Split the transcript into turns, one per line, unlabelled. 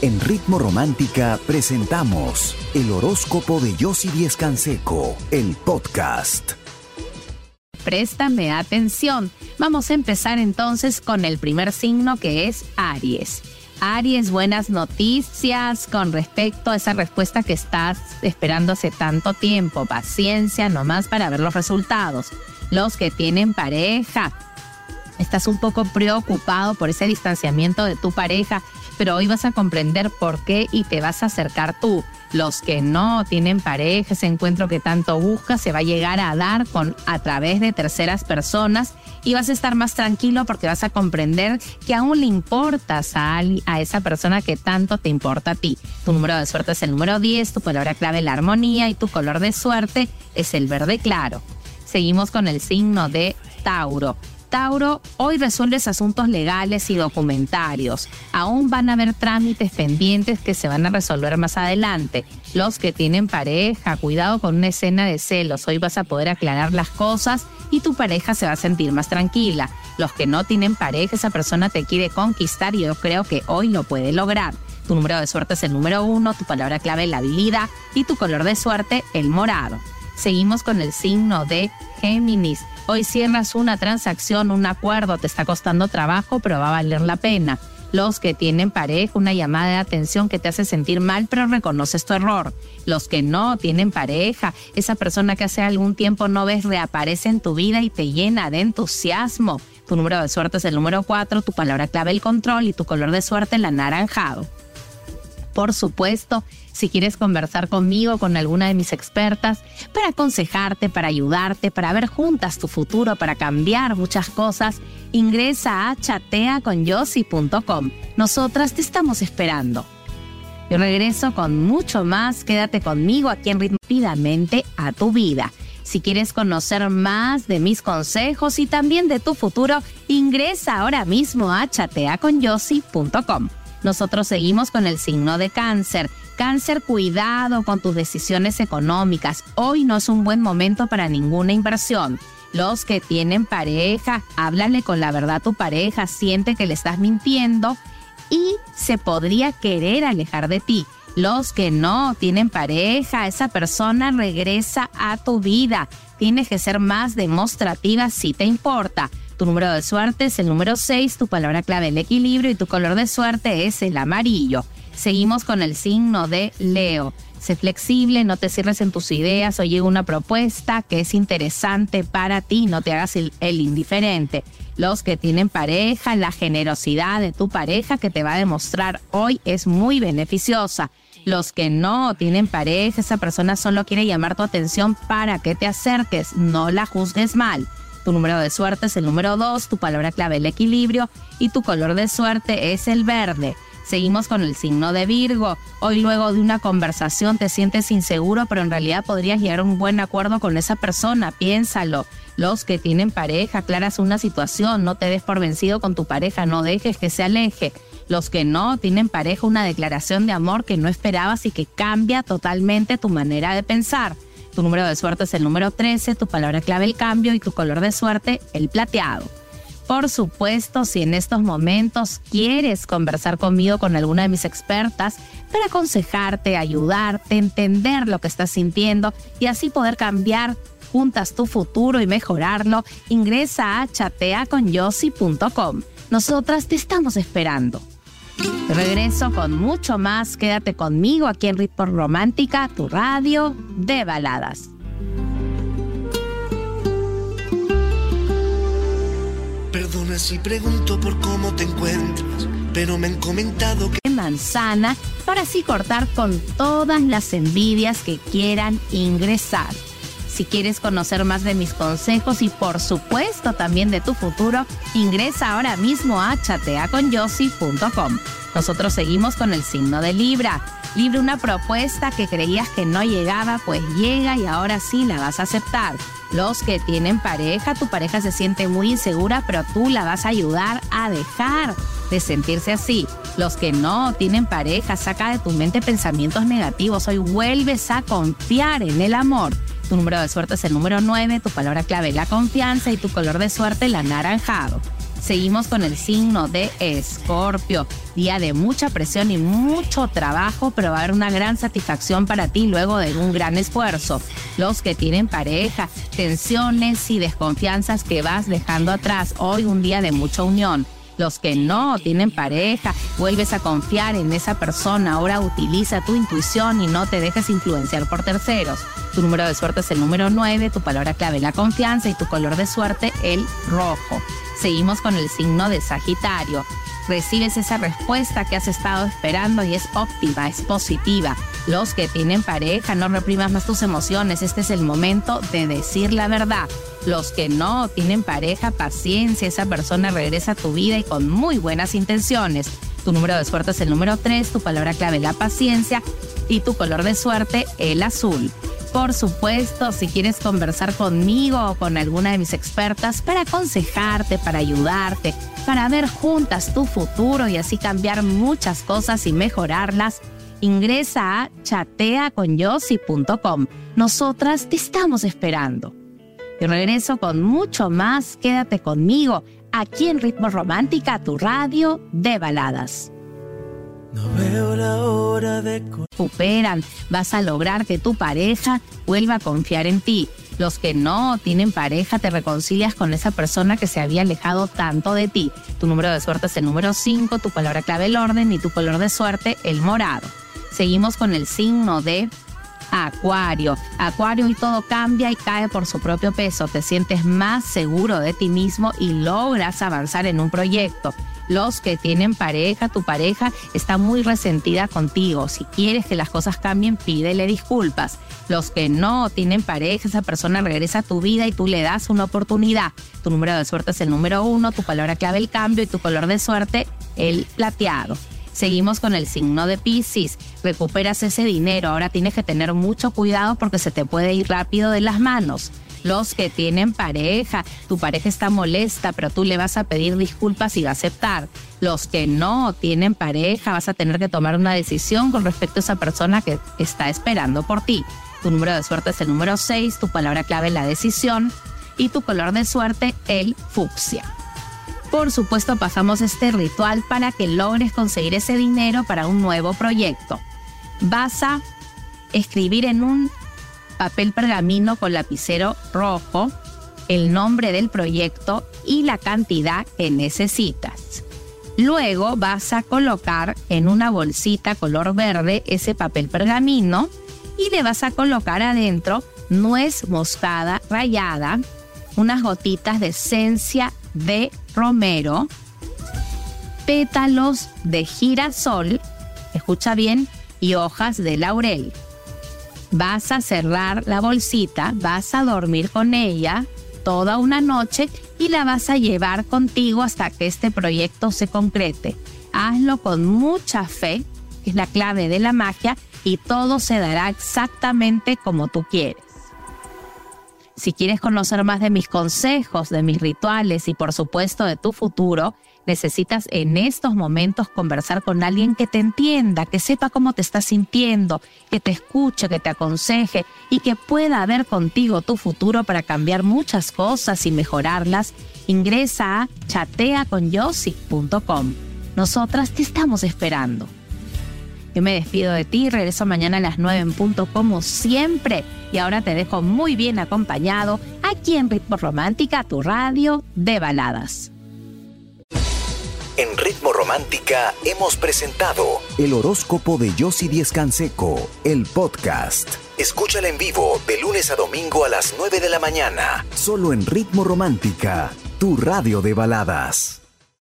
En Ritmo Romántica presentamos el horóscopo de Yossi Díez Canseco, el podcast.
Préstame atención. Vamos a empezar entonces con el primer signo que es Aries. Aries, buenas noticias con respecto a esa respuesta que estás esperando hace tanto tiempo. Paciencia nomás para ver los resultados. Los que tienen pareja, estás un poco preocupado por ese distanciamiento de tu pareja pero hoy vas a comprender por qué y te vas a acercar tú. Los que no tienen pareja, ese encuentro que tanto buscas, se va a llegar a dar con a través de terceras personas y vas a estar más tranquilo porque vas a comprender que aún le importas a, a esa persona que tanto te importa a ti. Tu número de suerte es el número 10, tu palabra clave la armonía y tu color de suerte es el verde claro. Seguimos con el signo de Tauro. Tauro, hoy resuelves asuntos legales y documentarios. Aún van a haber trámites pendientes que se van a resolver más adelante. Los que tienen pareja, cuidado con una escena de celos. Hoy vas a poder aclarar las cosas y tu pareja se va a sentir más tranquila. Los que no tienen pareja, esa persona te quiere conquistar y yo creo que hoy lo puede lograr. Tu número de suerte es el número uno, tu palabra clave la habilidad y tu color de suerte el morado. Seguimos con el signo de Géminis. Hoy cierras una transacción, un acuerdo, te está costando trabajo, pero va a valer la pena. Los que tienen pareja, una llamada de atención que te hace sentir mal, pero reconoces tu error. Los que no tienen pareja, esa persona que hace algún tiempo no ves reaparece en tu vida y te llena de entusiasmo. Tu número de suerte es el número 4, tu palabra clave el control y tu color de suerte el anaranjado por supuesto, si quieres conversar conmigo, con alguna de mis expertas, para aconsejarte, para ayudarte, para ver juntas tu futuro, para cambiar muchas cosas, ingresa a chateaconyossi.com. Nosotras te estamos esperando. Yo regreso con mucho más. Quédate conmigo aquí en Ritmo a tu vida. Si quieres conocer más de mis consejos y también de tu futuro, ingresa ahora mismo a chateaconyossi.com. Nosotros seguimos con el signo de cáncer. Cáncer, cuidado con tus decisiones económicas. Hoy no es un buen momento para ninguna inversión. Los que tienen pareja, háblale con la verdad a tu pareja, siente que le estás mintiendo y se podría querer alejar de ti. Los que no tienen pareja, esa persona regresa a tu vida. Tienes que ser más demostrativa si te importa. Tu número de suerte es el número 6, tu palabra clave el equilibrio y tu color de suerte es el amarillo. Seguimos con el signo de Leo. Sé flexible, no te cierres en tus ideas, oye una propuesta que es interesante para ti, no te hagas el, el, indiferente. Los que tienen pareja, la generosidad de tu pareja que te va a demostrar hoy es muy beneficiosa. Los que no tienen pareja, esa persona solo quiere llamar tu atención para que te acerques, no la juzgues mal. Tu número de suerte es el número 2, tu palabra clave el equilibrio y tu color de suerte es el verde. Seguimos con el signo de Virgo. Hoy luego de una conversación te sientes inseguro, pero en realidad podrías llegar a un buen acuerdo con esa persona. Piénsalo. Los que tienen pareja, aclaras una situación, no te des por vencido con tu pareja, no dejes que se aleje. Los que no tienen pareja, una declaración de amor que no esperabas y que cambia totalmente tu manera de pensar. Tu número de suerte es el número 13, tu palabra clave el cambio y tu color de suerte el plateado. Por supuesto, si en estos momentos quieres conversar conmigo con alguna de mis expertas para aconsejarte, ayudarte, entender lo que estás sintiendo y así poder cambiar juntas tu futuro y mejorarlo, ingresa a chateaconyossi.com. Nosotras te estamos esperando. Regreso con mucho más. Quédate conmigo aquí en Ritmo Romántica, tu radio de baladas.
Perdona si pregunto por cómo te encuentras, pero me han comentado que...
Manzana para así cortar con todas las envidias que quieran ingresar. Si quieres conocer más de mis consejos y por supuesto también de tu futuro, ingresa ahora mismo a chateaconyossi.com. Nosotros seguimos con el signo de Libra. Libra, una propuesta que creías que no llegaba, pues llega y ahora sí la vas a aceptar. Los que tienen pareja, tu pareja se siente muy insegura, pero tú la vas a ayudar a dejar de sentirse así. Los que no tienen pareja, saca de tu mente pensamientos negativos. Hoy vuelves a confiar en el amor. Tu número de suerte es el número 9, tu palabra clave la confianza y tu color de suerte el anaranjado. Seguimos con el signo de Escorpio. Día de mucha presión y mucho trabajo, pero va a haber una gran satisfacción para ti luego de un gran esfuerzo. Los que tienen pareja, tensiones y desconfianzas que vas dejando atrás. Hoy un día de mucha unión. Los que no tienen pareja, vuelves a confiar en esa persona. Ahora utiliza tu intuición y no te dejes influenciar por terceros. Tu número de suerte es el número 9, tu palabra clave la confianza y tu color de suerte el rojo. Seguimos con el signo de Sagitario. Recibes esa respuesta que has estado esperando y es óptima, es positiva. Los que tienen pareja, no reprimas más tus emociones. Este es el momento de decir la verdad. Los que no tienen pareja, paciencia. Esa persona regresa a tu vida y con muy buenas intenciones. Tu número de suerte es el número 3, tu palabra clave la paciencia y tu color de suerte el azul. Por supuesto, si quieres conversar conmigo o con alguna de mis expertas para aconsejarte, para ayudarte, para ver juntas tu futuro y así cambiar muchas cosas y mejorarlas, ingresa a chateaconyossi.com. Nosotras te estamos esperando. Y regreso con mucho más. Quédate conmigo aquí en Ritmo Romántica, tu radio de baladas.
No veo la hora de...
Superan, vas a lograr que tu pareja vuelva a confiar en ti. Los que no tienen pareja te reconcilias con esa persona que se había alejado tanto de ti. Tu número de suerte es el número 5, tu palabra clave el orden y tu color de suerte el morado. Seguimos con el signo de Acuario. Acuario y todo cambia y cae por su propio peso. Te sientes más seguro de ti mismo y logras avanzar en un proyecto los que tienen pareja, tu pareja está muy resentida contigo. Si quieres que las cosas cambien, pídele disculpas. Los que no tienen pareja, esa persona regresa a tu vida y tú le das una oportunidad. Tu número de suerte es el número uno, tu palabra clave el cambio y tu color de suerte el plateado. Seguimos con el signo de Pisces. Recuperas ese dinero. Ahora tienes que tener mucho cuidado porque se te puede ir rápido de las manos los que tienen pareja. Tu pareja está molesta, pero tú le vas a pedir disculpas y va a aceptar. Los que no tienen pareja, vas a tener que tomar una decisión con respecto a esa persona que está esperando por ti. Tu número de suerte es el número 6, tu palabra clave la decisión y tu color de suerte el fucsia. Por supuesto, pasamos este ritual para que logres conseguir ese dinero para un nuevo proyecto. Vas a escribir en un papel pergamino con lapicero rojo, el nombre del proyecto y la cantidad que necesitas. Luego vas a colocar en una bolsita color verde ese papel pergamino y le vas a colocar adentro nuez moscada rallada, unas gotitas de esencia de romero, pétalos de girasol, escucha bien, y hojas de laurel vas a cerrar la bolsita, vas a dormir con ella toda una noche y la vas a llevar contigo hasta que este proyecto se concrete. Hazlo con mucha fe, que es la clave de la magia, y todo se dará exactamente como tú quieres. Si quieres conocer más de mis consejos, de mis rituales y por supuesto de tu futuro, necesitas en estos momentos conversar con alguien que te entienda, que sepa cómo te estás sintiendo, que te escuche, que te aconseje y que pueda ver contigo tu futuro para cambiar muchas cosas y mejorarlas, ingresa a chateaconyossi.com. Nosotras te estamos esperando. Yo me despido de ti, regreso mañana a las 9 en punto como siempre y ahora te dejo muy bien acompañado aquí en Ritmo Romántica, tu radio de baladas.
En Ritmo Romántica hemos presentado el horóscopo de Yossi Díez Canseco, el podcast. Escúchala en vivo de lunes a domingo a las 9 de la mañana, solo en Ritmo Romántica, tu radio de baladas.